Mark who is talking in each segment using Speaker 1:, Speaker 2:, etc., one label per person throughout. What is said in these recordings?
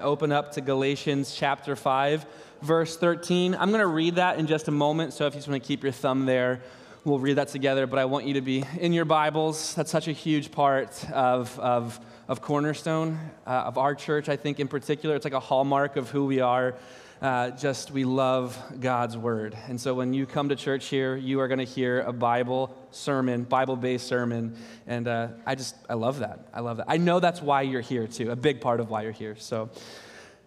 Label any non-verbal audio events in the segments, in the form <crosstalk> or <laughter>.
Speaker 1: Open up to Galatians chapter 5, verse 13. I'm going to read that in just a moment, so if you just want to keep your thumb there, we'll read that together. But I want you to be in your Bibles. That's such a huge part of, of, of Cornerstone, uh, of our church, I think in particular. It's like a hallmark of who we are uh, just we love God's word. And so when you come to church here, you are going to hear a Bible sermon, Bible based sermon. And uh, I just, I love that. I love that. I know that's why you're here too, a big part of why you're here. So,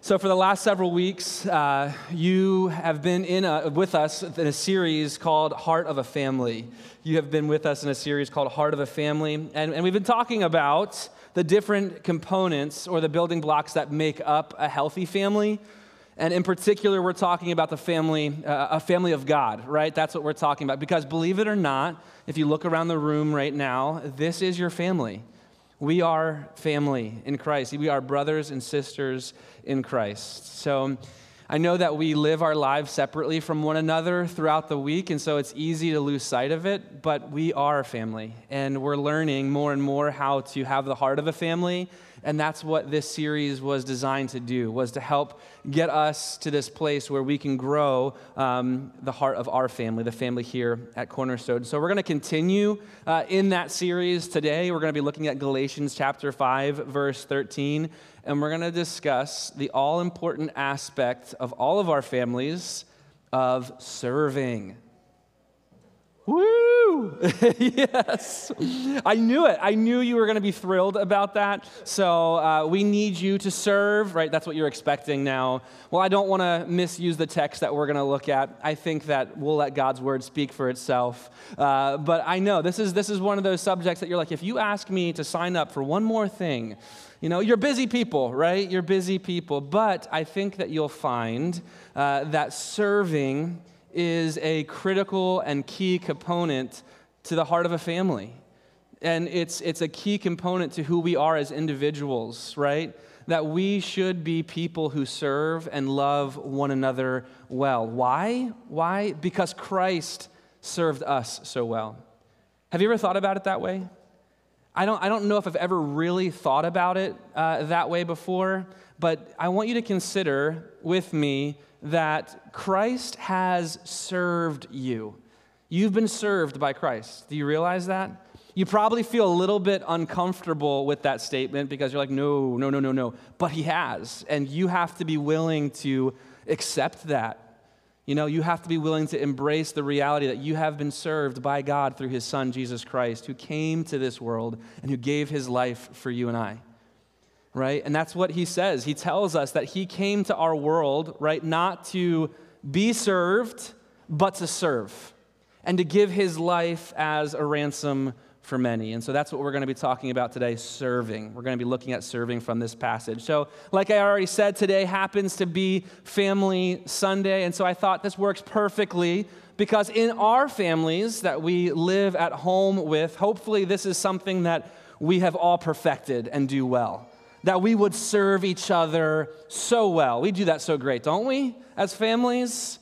Speaker 1: so for the last several weeks, uh, you have been in a, with us in a series called Heart of a Family. You have been with us in a series called Heart of a Family. And, and we've been talking about the different components or the building blocks that make up a healthy family and in particular, we're talking about the family, uh, a family of God, right? That's what we're talking about. Because believe it or not, if you look around the room right now, this is your family. We are family in Christ. We are brothers and sisters in Christ. So I know that we live our lives separately from one another throughout the week, and so it's easy to lose sight of it, but we are family. And we're learning more and more how to have the heart of a family and that's what this series was designed to do was to help get us to this place where we can grow um, the heart of our family the family here at cornerstone. So we're going to continue uh, in that series today. We're going to be looking at galatians chapter 5 verse 13 and we're going to discuss the all important aspect of all of our families of serving <laughs> Yes. I knew it. I knew you were going to be thrilled about that. So uh, we need you to serve, right? That's what you're expecting now. Well, I don't want to misuse the text that we're going to look at. I think that we'll let God's word speak for itself. Uh, but I know this is, this is one of those subjects that you're like, if you ask me to sign up for one more thing, you know, you're busy people, right? You're busy people. But I think that you'll find uh, that serving is a critical and key component to the heart of a family. And it's, it's a key component to who we are as individuals, right? That we should be people who serve and love one another well. Why? Why? Because Christ served us so well. Have you ever thought about it that way? I don't, I don't know if I've ever really thought about it uh, that way before, but I want you to consider with me that Christ has served you. You've been served by Christ. Do you realize that? You probably feel a little bit uncomfortable with that statement because you're like, no, no, no, no, no. But He has. And you have to be willing to accept that. You know, you have to be willing to embrace the reality that you have been served by God through His Son, Jesus Christ, who came to this world and who gave His life for you and I right? And that's what he says. He tells us that he came to our world, right, not to be served, but to serve, and to give his life as a ransom for many. And so that's what we're going to be talking about today serving. We're going to be looking at serving from this passage. So, like I already said, today happens to be Family Sunday. And so I thought this works perfectly because in our families that we live at home with, hopefully this is something that we have all perfected and do well that we would serve each other so well. We do that so great, don't we, as families?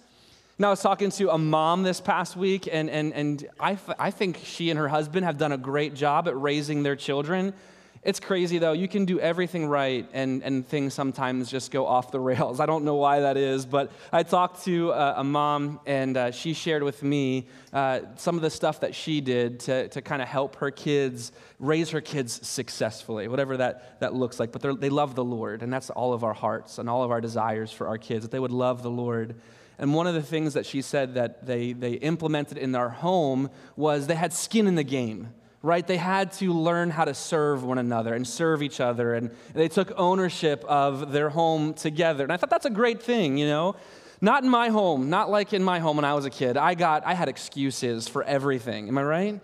Speaker 1: Now, I was talking to a mom this past week, and, and, and I, I think she and her husband have done a great job at raising their children. It's crazy though. You can do everything right, and, and things sometimes just go off the <laughs> rails. I don't know why that is, but I talked to a, a mom, and uh, she shared with me uh, some of the stuff that she did to, to kind of help her kids raise her kids successfully, whatever that, that looks like. But they love the Lord, and that's all of our hearts and all of our desires for our kids, that they would love the Lord. And one of the things that she said that they, they implemented in their home was they had skin in the game right? They had to learn how to serve one another and serve each other, and they took ownership of their home together. And I thought that's a great thing, you know? Not in my home, not like in my home when I was a kid. I got, I had excuses for everything. Am I right?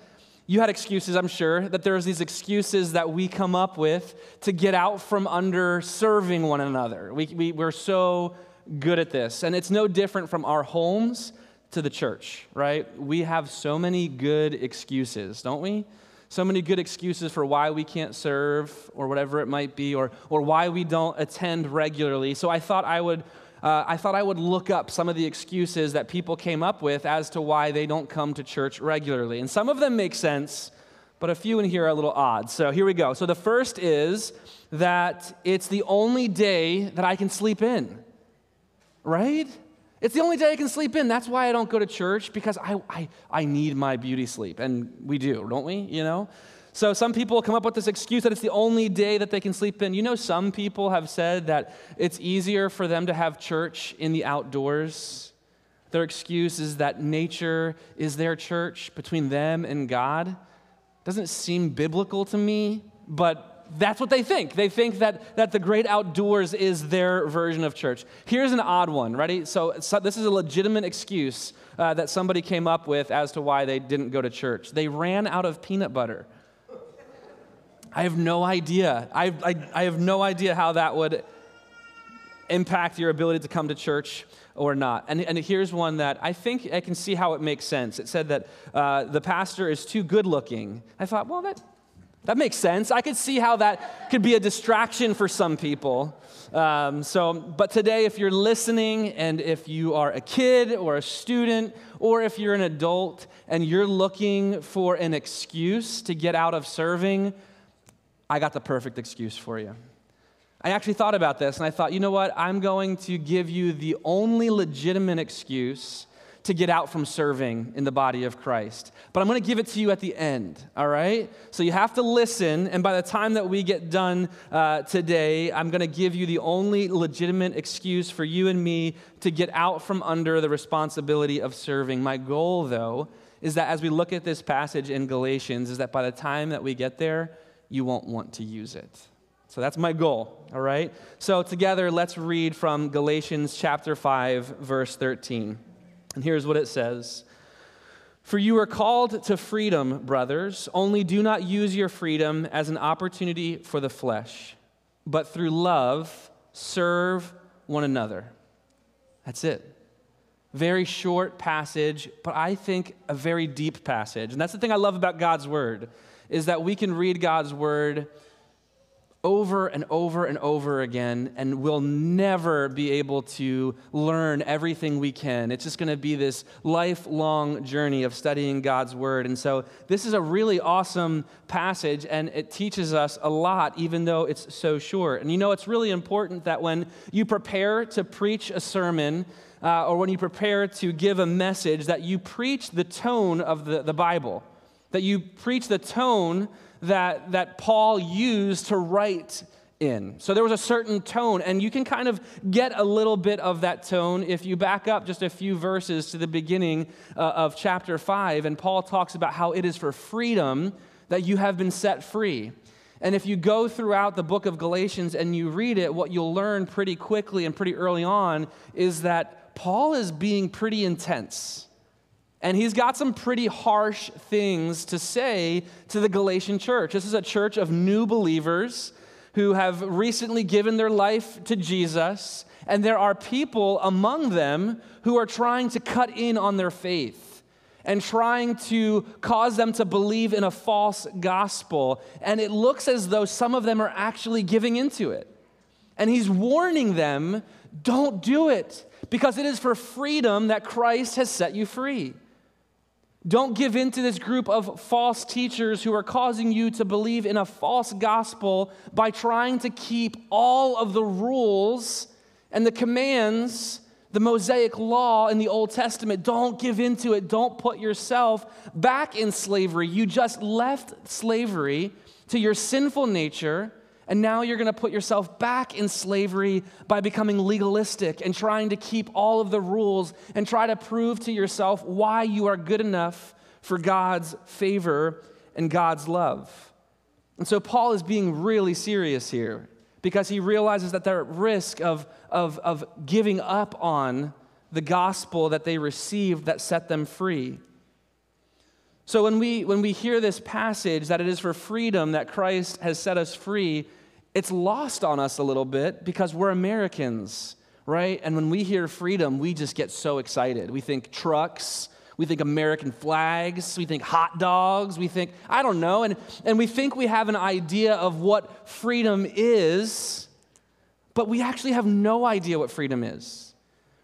Speaker 1: You had excuses, I'm sure, that there's these excuses that we come up with to get out from under serving one another. We, we, we're so good at this. And it's no different from our homes to the church, right? We have so many good excuses, don't we? So many good excuses for why we can't serve or whatever it might be or, or why we don't attend regularly so i thought i would uh, i thought i would look up some of the excuses that people came up with as to why they don't come to church regularly and some of them make sense but a few in here are a little odd. So here we go. So the first is that it's the only day that I can sleep in, right? It's the only day I can sleep in. That's why I don't go to church because I, I, I need my beauty sleep. And we do, don't we? You know? So some people come up with this excuse that it's the only day that they can sleep in. You know, some people have said that it's easier for them to have church in the outdoors. Their excuse is that nature is their church between them and God. Doesn't seem biblical to me, but that's what they think. They think that, that the great outdoors is their version of church. Here's an odd one, ready? So, so this is a legitimate excuse uh, that somebody came up with as to why they didn't go to church. They ran out of peanut butter. I have no idea. I, I, I have no idea how that would impact your ability to come to church or not. And, and here's one that I think I can see how it makes sense. It said that uh, the pastor is too good looking. I thought, well, that, that makes sense. I could see how that could be a distraction for some people. Um, so, but today, if you're listening and if you are a kid or a student or if you're an adult and you're looking for an excuse to get out of serving, I got the perfect excuse for you. I actually thought about this and I thought, you know what? I'm going to give you the only legitimate excuse to get out from serving in the body of Christ. But I'm going to give it to you at the end, all right? So you have to listen, and by the time that we get done uh, today, I'm going to give you the only legitimate excuse for you and me to get out from under the responsibility of serving. My goal, though, is that as we look at this passage in Galatians, is that by the time that we get there, you won't want to use it. So that's my goal, all right? So together, let's read from Galatians chapter 5, verse 13. And here's what it says For you are called to freedom, brothers, only do not use your freedom as an opportunity for the flesh, but through love serve one another. That's it. Very short passage, but I think a very deep passage. And that's the thing I love about God's word is that we can read God's word over and over and over again, and we'll never be able to learn everything we can. It's just going to be this lifelong journey of studying God's Word. And so, this is a really awesome passage, and it teaches us a lot, even though it's so short. And you know, it's really important that when you prepare to preach a sermon, uh, or when you prepare to give a message, that you preach the tone of the, the Bible, that you preach the tone that, that Paul used to write in. So there was a certain tone, and you can kind of get a little bit of that tone if you back up just a few verses to the beginning uh, of chapter 5, and Paul talks about how it is for freedom that you have been set free. And if you go throughout the book of Galatians and you read it, what you'll learn pretty quickly and pretty early on is that Paul is being pretty intense. And he's got some pretty harsh things to say to the Galatian church. This is a church of new believers who have recently given their life to Jesus, and there are people among them who are trying to cut in on their faith and trying to cause them to believe in a false gospel. And it looks as though some of them are actually giving into it. And he's warning them don't do it because it is for freedom that Christ has set you free. Don't give in to this group of false teachers who are causing you to believe in a false gospel by trying to keep all of the rules and the commands, the Mosaic law in the Old Testament. Don't give in to it. Don't put yourself back in slavery. You just left slavery to your sinful nature and now you're going to put yourself back in slavery by becoming legalistic and trying to keep all of the rules and try to prove to yourself why you are good enough for God's favor and God's love. And so Paul is being really serious here because he realizes that they're at risk of, of, of giving up on the gospel that they received that set them free. So when we, when we hear this passage that it is for freedom that Christ has set us free, it's lost on us a little bit because we're Americans, right? And when we hear freedom, we just get so excited. We think trucks, we think American flags, we think hot dogs, we think, I don't know, and, and we think we have an idea of what freedom is, but we actually have no idea what freedom is.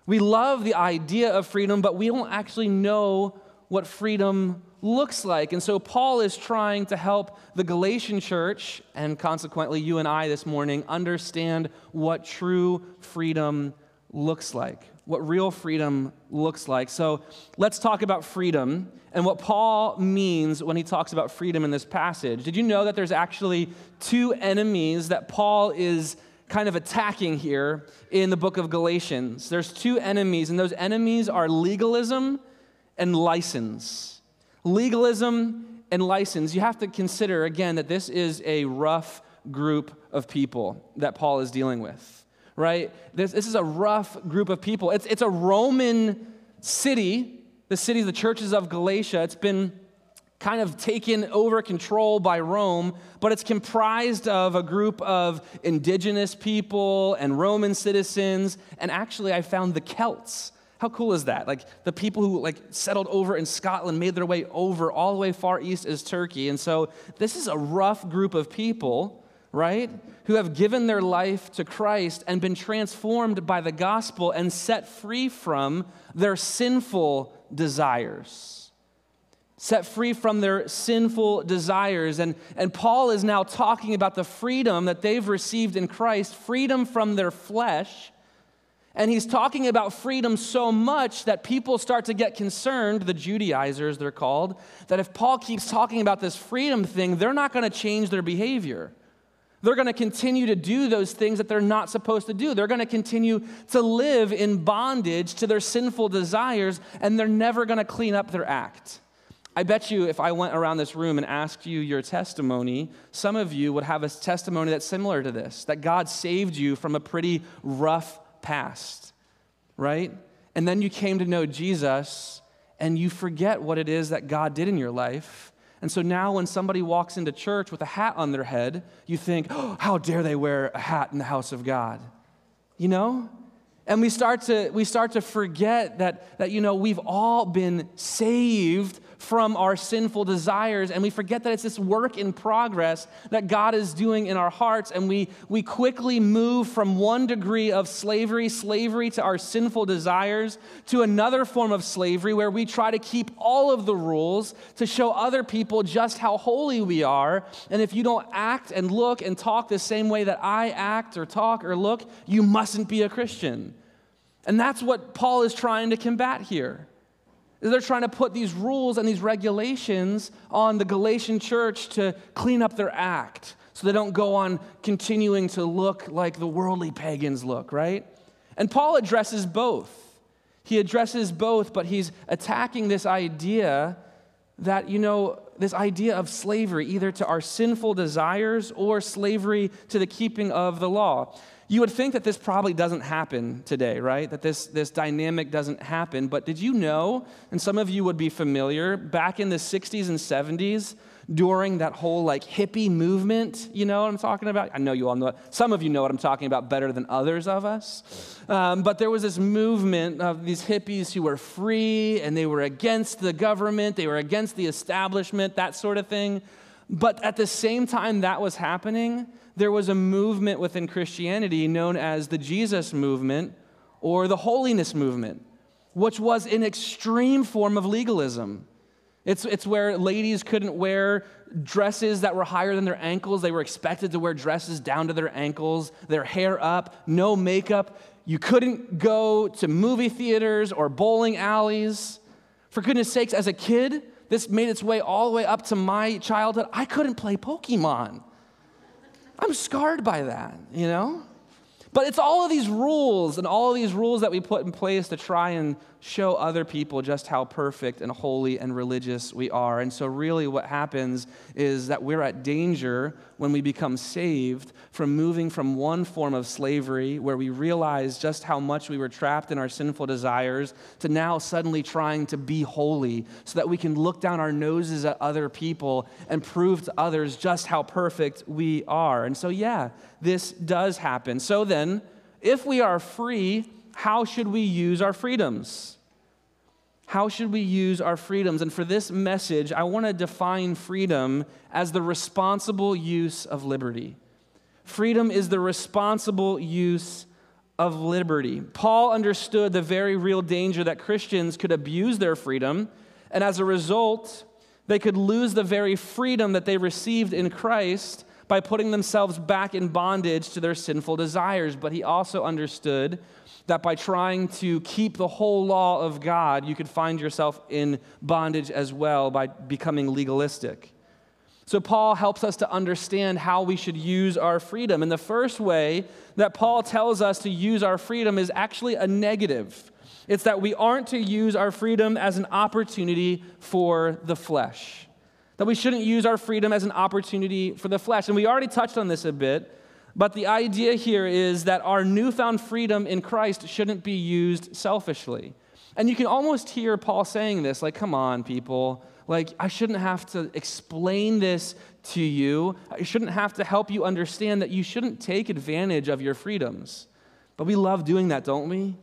Speaker 1: We love the idea of freedom, but we don't actually know what freedom looks like. And so Paul is trying to help the Galatian church, and consequently you and I this morning, understand what true freedom looks like, what real freedom looks like. So let's talk about freedom and what Paul means when he talks about freedom in this passage. Did you know that there's actually two enemies that Paul is kind of attacking here in the book of Galatians? There's two enemies, and those enemies are legalism and license. Legalism and license. You have to consider, again, that this is a rough group of people that Paul is dealing with, right? This, this is a rough group of people. It's, it's a Roman city, the city the churches of Galatia. It's been kind of taken over control by Rome, but it's comprised of a group of indigenous people and Roman citizens. And actually, I found the Celts how cool is that? Like the people who like settled over in Scotland made their way over all the way far east as Turkey. And so this is a rough group of people, right? Who have given their life to Christ and been transformed by the gospel and set free from their sinful desires. Set free from their sinful desires. And, and Paul is now talking about the freedom that they've received in Christ freedom from their flesh and he's talking about freedom so much that people start to get concerned, the Judaizers, they're called, that if Paul keeps talking about this freedom thing, they're not going to change their behavior. They're going to continue to do those things that they're not supposed to do. They're going to continue to live in bondage to their sinful desires, and they're never going to clean up their act. I bet you if I went around this room and asked you your testimony, some of you would have a testimony that's similar to this that God saved you from a pretty rough past, right? And then you came to know Jesus and you forget what it is that God did in your life. And so now when somebody walks into church with a hat on their head, you think, oh, how dare they wear a hat in the house of God? You know? And we start to, we start to forget that, that, you know, we've all been saved from our sinful desires, and we forget that it's this work in progress that God is doing in our hearts, and we, we quickly move from one degree of slavery, slavery to our sinful desires, to another form of slavery where we try to keep all of the rules to show other people just how holy we are. And if you don't act and look and talk the same way that I act or talk or look, you mustn't be a Christian. And that's what Paul is trying to combat here. They're trying to put these rules and these regulations on the Galatian church to clean up their act so they don't go on continuing to look like the worldly pagans look, right? And Paul addresses both. He addresses both, but he's attacking this idea that, you know, this idea of slavery, either to our sinful desires or slavery to the keeping of the law. You would think that this probably doesn't happen today, right? That this, this dynamic doesn't happen. But did you know, and some of you would be familiar, back in the 60s and 70s, during that whole like hippie movement, you know what I'm talking about? I know you all know. Some of you know what I'm talking about better than others of us. Um, but there was this movement of these hippies who were free and they were against the government, they were against the establishment, that sort of thing. But at the same time that was happening, there was a movement within Christianity known as the Jesus movement or the holiness movement, which was an extreme form of legalism. It's, it's where ladies couldn't wear dresses that were higher than their ankles. They were expected to wear dresses down to their ankles, their hair up, no makeup. You couldn't go to movie theaters or bowling alleys. For goodness sakes, as a kid, this made its way all the way up to my childhood. I couldn't play Pokemon. I'm scarred by that, you know? But it's all of these rules and all of these rules that we put in place to try and show other people just how perfect and holy and religious we are. And so, really, what happens is that we're at danger when we become saved from moving from one form of slavery where we realize just how much we were trapped in our sinful desires to now suddenly trying to be holy so that we can look down our noses at other people and prove to others just how perfect we are. And so, yeah, this does happen. So, then, if we are free, how should we use our freedoms? How should we use our freedoms? And for this message, I want to define freedom as the responsible use of liberty. Freedom is the responsible use of liberty. Paul understood the very real danger that Christians could abuse their freedom, and as a result, They could lose the very freedom that they received in Christ by putting themselves back in bondage to their sinful desires. But he also understood that by trying to keep the whole law of God, you could find yourself in bondage as well by becoming legalistic. So, Paul helps us to understand how we should use our freedom. And the first way that Paul tells us to use our freedom is actually a negative. It's that we aren't to use our freedom as an opportunity for the flesh. That we shouldn't use our freedom as an opportunity for the flesh. And we already touched on this a bit, but the idea here is that our newfound freedom in Christ shouldn't be used selfishly. And you can almost hear Paul saying this like, come on, people. Like, I shouldn't have to explain this to you. I shouldn't have to help you understand that you shouldn't take advantage of your freedoms. But we love doing that, don't we?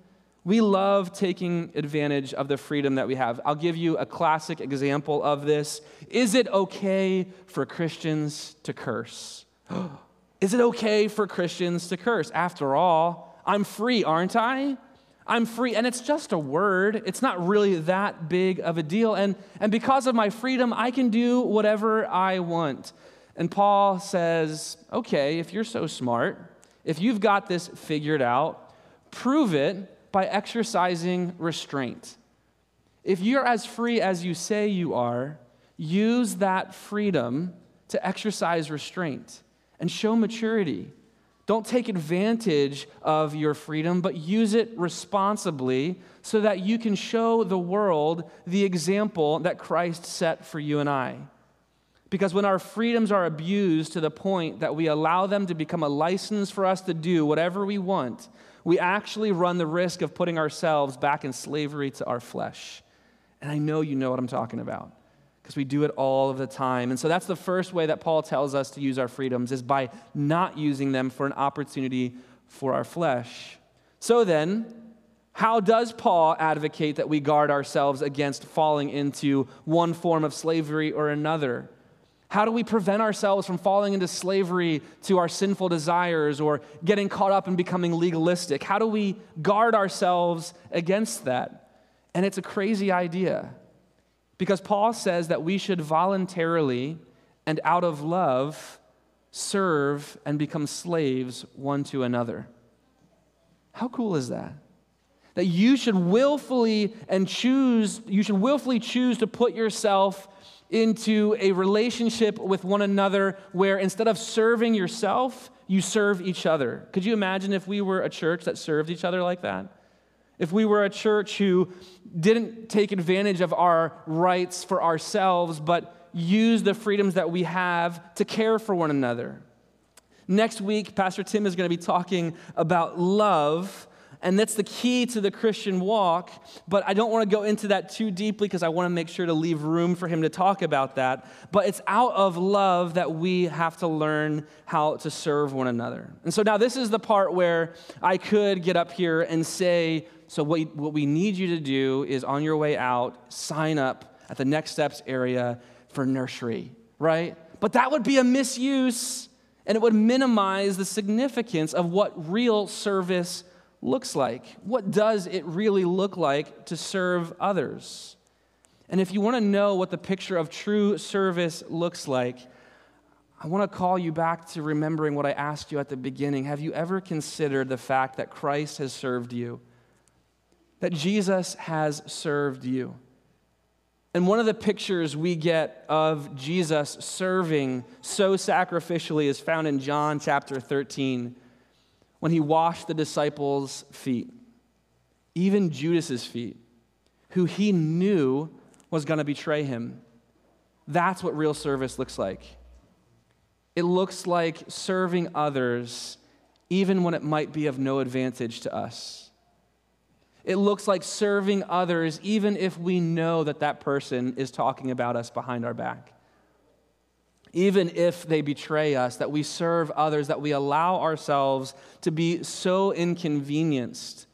Speaker 1: We love taking advantage of the freedom that we have. I'll give you a classic example of this. Is it okay for Christians to curse? <gasps> Is it okay for Christians to curse? After all, I'm free, aren't I? I'm free. And it's just a word, it's not really that big of a deal. And, and because of my freedom, I can do whatever I want. And Paul says, okay, if you're so smart, if you've got this figured out, prove it by exercising restraint. If you're as free as you say you are, use that freedom to exercise restraint and show maturity. Don't take advantage of your freedom, but use it responsibly so that you can show the world the example that Christ set for you and I. Because when our freedoms are abused to the point that we allow them to become a license for us to do whatever we want, we actually run the risk of putting ourselves back in slavery to our flesh. And I know you know what I'm talking about because we do it all of the time. And so that's the first way that Paul tells us to use our freedoms is by not using them for an opportunity for our flesh. So then, how does Paul advocate that we guard ourselves against falling into one form of slavery or another? How do we prevent ourselves from falling into slavery to our sinful desires or getting caught up in becoming legalistic? How do we guard ourselves against that? And it's a crazy idea. Because Paul says that we should voluntarily and out of love serve and become slaves one to another. How cool is that? That you should willfully and choose, you should willfully choose to put yourself into a relationship with one another where instead of serving yourself, you serve each other. Could you imagine if we were a church that served each other like that? If we were a church who didn't take advantage of our rights for ourselves, but use the freedoms that we have to care for one another. Next week, Pastor Tim is going to be talking about love, and that's the key to the Christian walk. But I don't want to go into that too deeply because I want to make sure to leave room for him to talk about that. But it's out of love that we have to learn how to serve one another. And so now, this is the part where I could get up here and say, so, what, what we need you to do is on your way out, sign up at the next steps area for nursery, right? But that would be a misuse and it would minimize the significance of what real service looks like. What does it really look like to serve others? And if you want to know what the picture of true service looks like, I want to call you back to remembering what I asked you at the beginning. Have you ever considered the fact that Christ has served you? that Jesus has served you. And one of the pictures we get of Jesus serving so sacrificially is found in John chapter 13 when he washed the disciples' feet, even Judas's feet, who he knew was going to betray him. That's what real service looks like. It looks like serving others even when it might be of no advantage to us. It looks like serving others, even if we know that that person is talking about us behind our back. Even if they betray us, that we serve others, that we allow ourselves to be so inconvenienced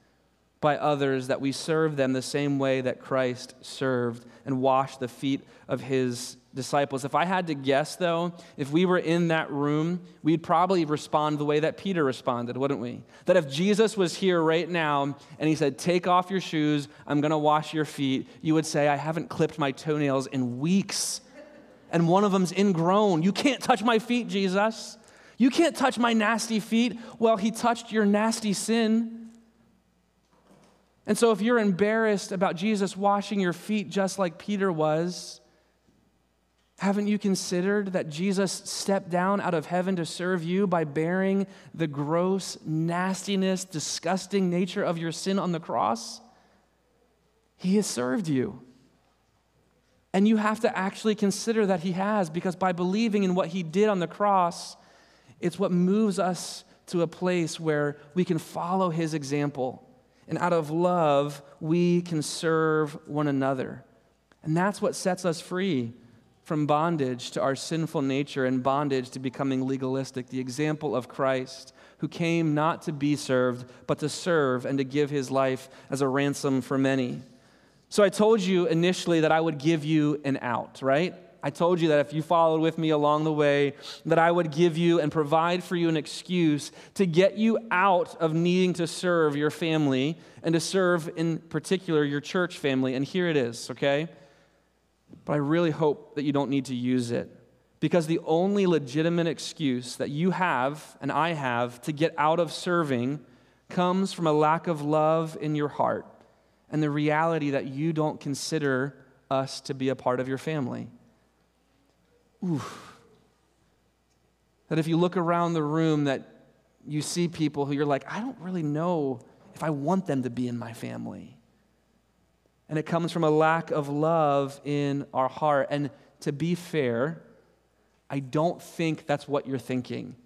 Speaker 1: by others that we serve them the same way that Christ served and washed the feet of his disciples. If I had to guess, though, if we were in that room, we'd probably respond the way that Peter responded, wouldn't we? That if Jesus was here right now and he said, Take off your shoes, I'm going to wash your feet, you would say, I haven't clipped my toenails in weeks. And one of them's ingrown. You can't touch my feet, Jesus. You can't touch my nasty feet. Well, he touched your nasty sin. And so, if you're embarrassed about Jesus washing your feet just like Peter was, haven't you considered that Jesus stepped down out of heaven to serve you by bearing the gross nastiness, disgusting nature of your sin on the cross? He has served you. And you have to actually consider that He has, because by believing in what He did on the cross, it's what moves us to a place where we can follow His example. And out of love, we can serve one another. And that's what sets us free from bondage to our sinful nature and bondage to becoming legalistic. The example of Christ, who came not to be served, but to serve and to give his life as a ransom for many. So I told you initially that I would give you an out, right? I told you that if you followed with me along the way, that I would give you and provide for you an excuse to get you out of needing to serve your family and to serve, in particular, your church family. And here it is, okay? But I really hope that you don't need to use it. Because the only legitimate excuse that you have and I have to get out of serving comes from a lack of love in your heart and the reality that you don't consider us to be a part of your family. Oof. That if you look around the room that you see people who you're like, I don't really know if I want them to be in my family. And it comes from a lack of love in our heart. And to be fair, I don't think that's what you're thinking.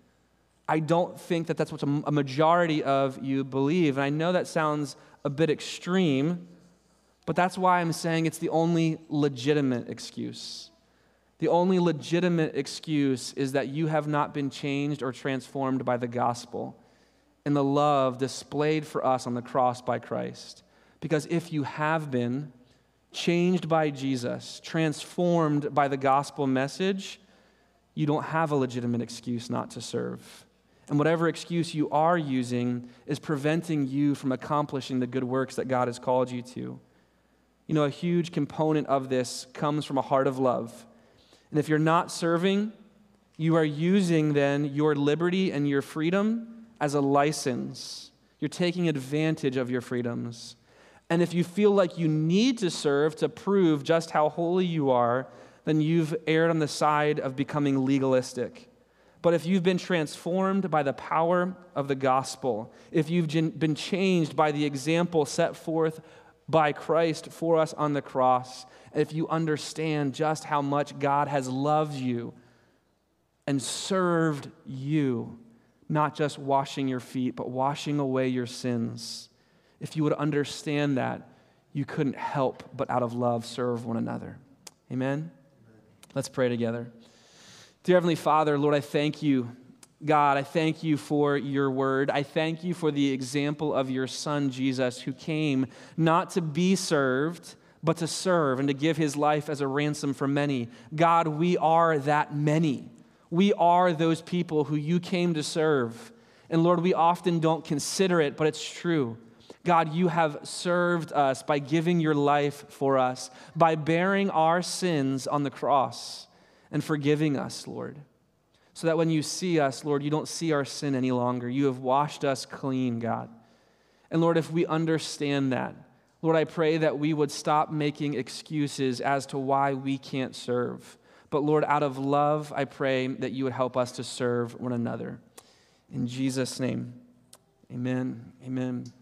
Speaker 1: I don't think that that's what a majority of you believe. And I know that sounds a bit extreme, but that's why I'm saying it's the only legitimate excuse. The only legitimate excuse is that you have not been changed or transformed by the gospel and the love displayed for us on the cross by Christ. Because if you have been changed by Jesus, transformed by the gospel message, you don't have a legitimate excuse not to serve. And whatever excuse you are using is preventing you from accomplishing the good works that God has called you to. You know, a huge component of this comes from a heart of love. And if you're not serving, you are using then your liberty and your freedom as a license. You're taking advantage of your freedoms. And if you feel like you need to serve to prove just how holy you are, then you've erred on the side of becoming legalistic. But if you've been transformed by the power of the gospel, if you've been changed by the example set forth by Christ for us on the cross, if you understand just how much God has loved you and served you, not just washing your feet, but washing away your sins, if you would understand that, you couldn't help but out of love serve one another. Amen? Let's pray together. Dear Heavenly Father, Lord, I thank you. God, I thank you for your word. I thank you for the example of your son, Jesus, who came not to be served, but to serve and to give his life as a ransom for many. God, we are that many. We are those people who you came to serve. And Lord, we often don't consider it, but it's true. God, you have served us by giving your life for us, by bearing our sins on the cross and forgiving us, Lord. So that when you see us, Lord, you don't see our sin any longer. You have washed us clean, God. And Lord, if we understand that, Lord, I pray that we would stop making excuses as to why we can't serve. But Lord, out of love, I pray that you would help us to serve one another. In Jesus' name, amen. Amen.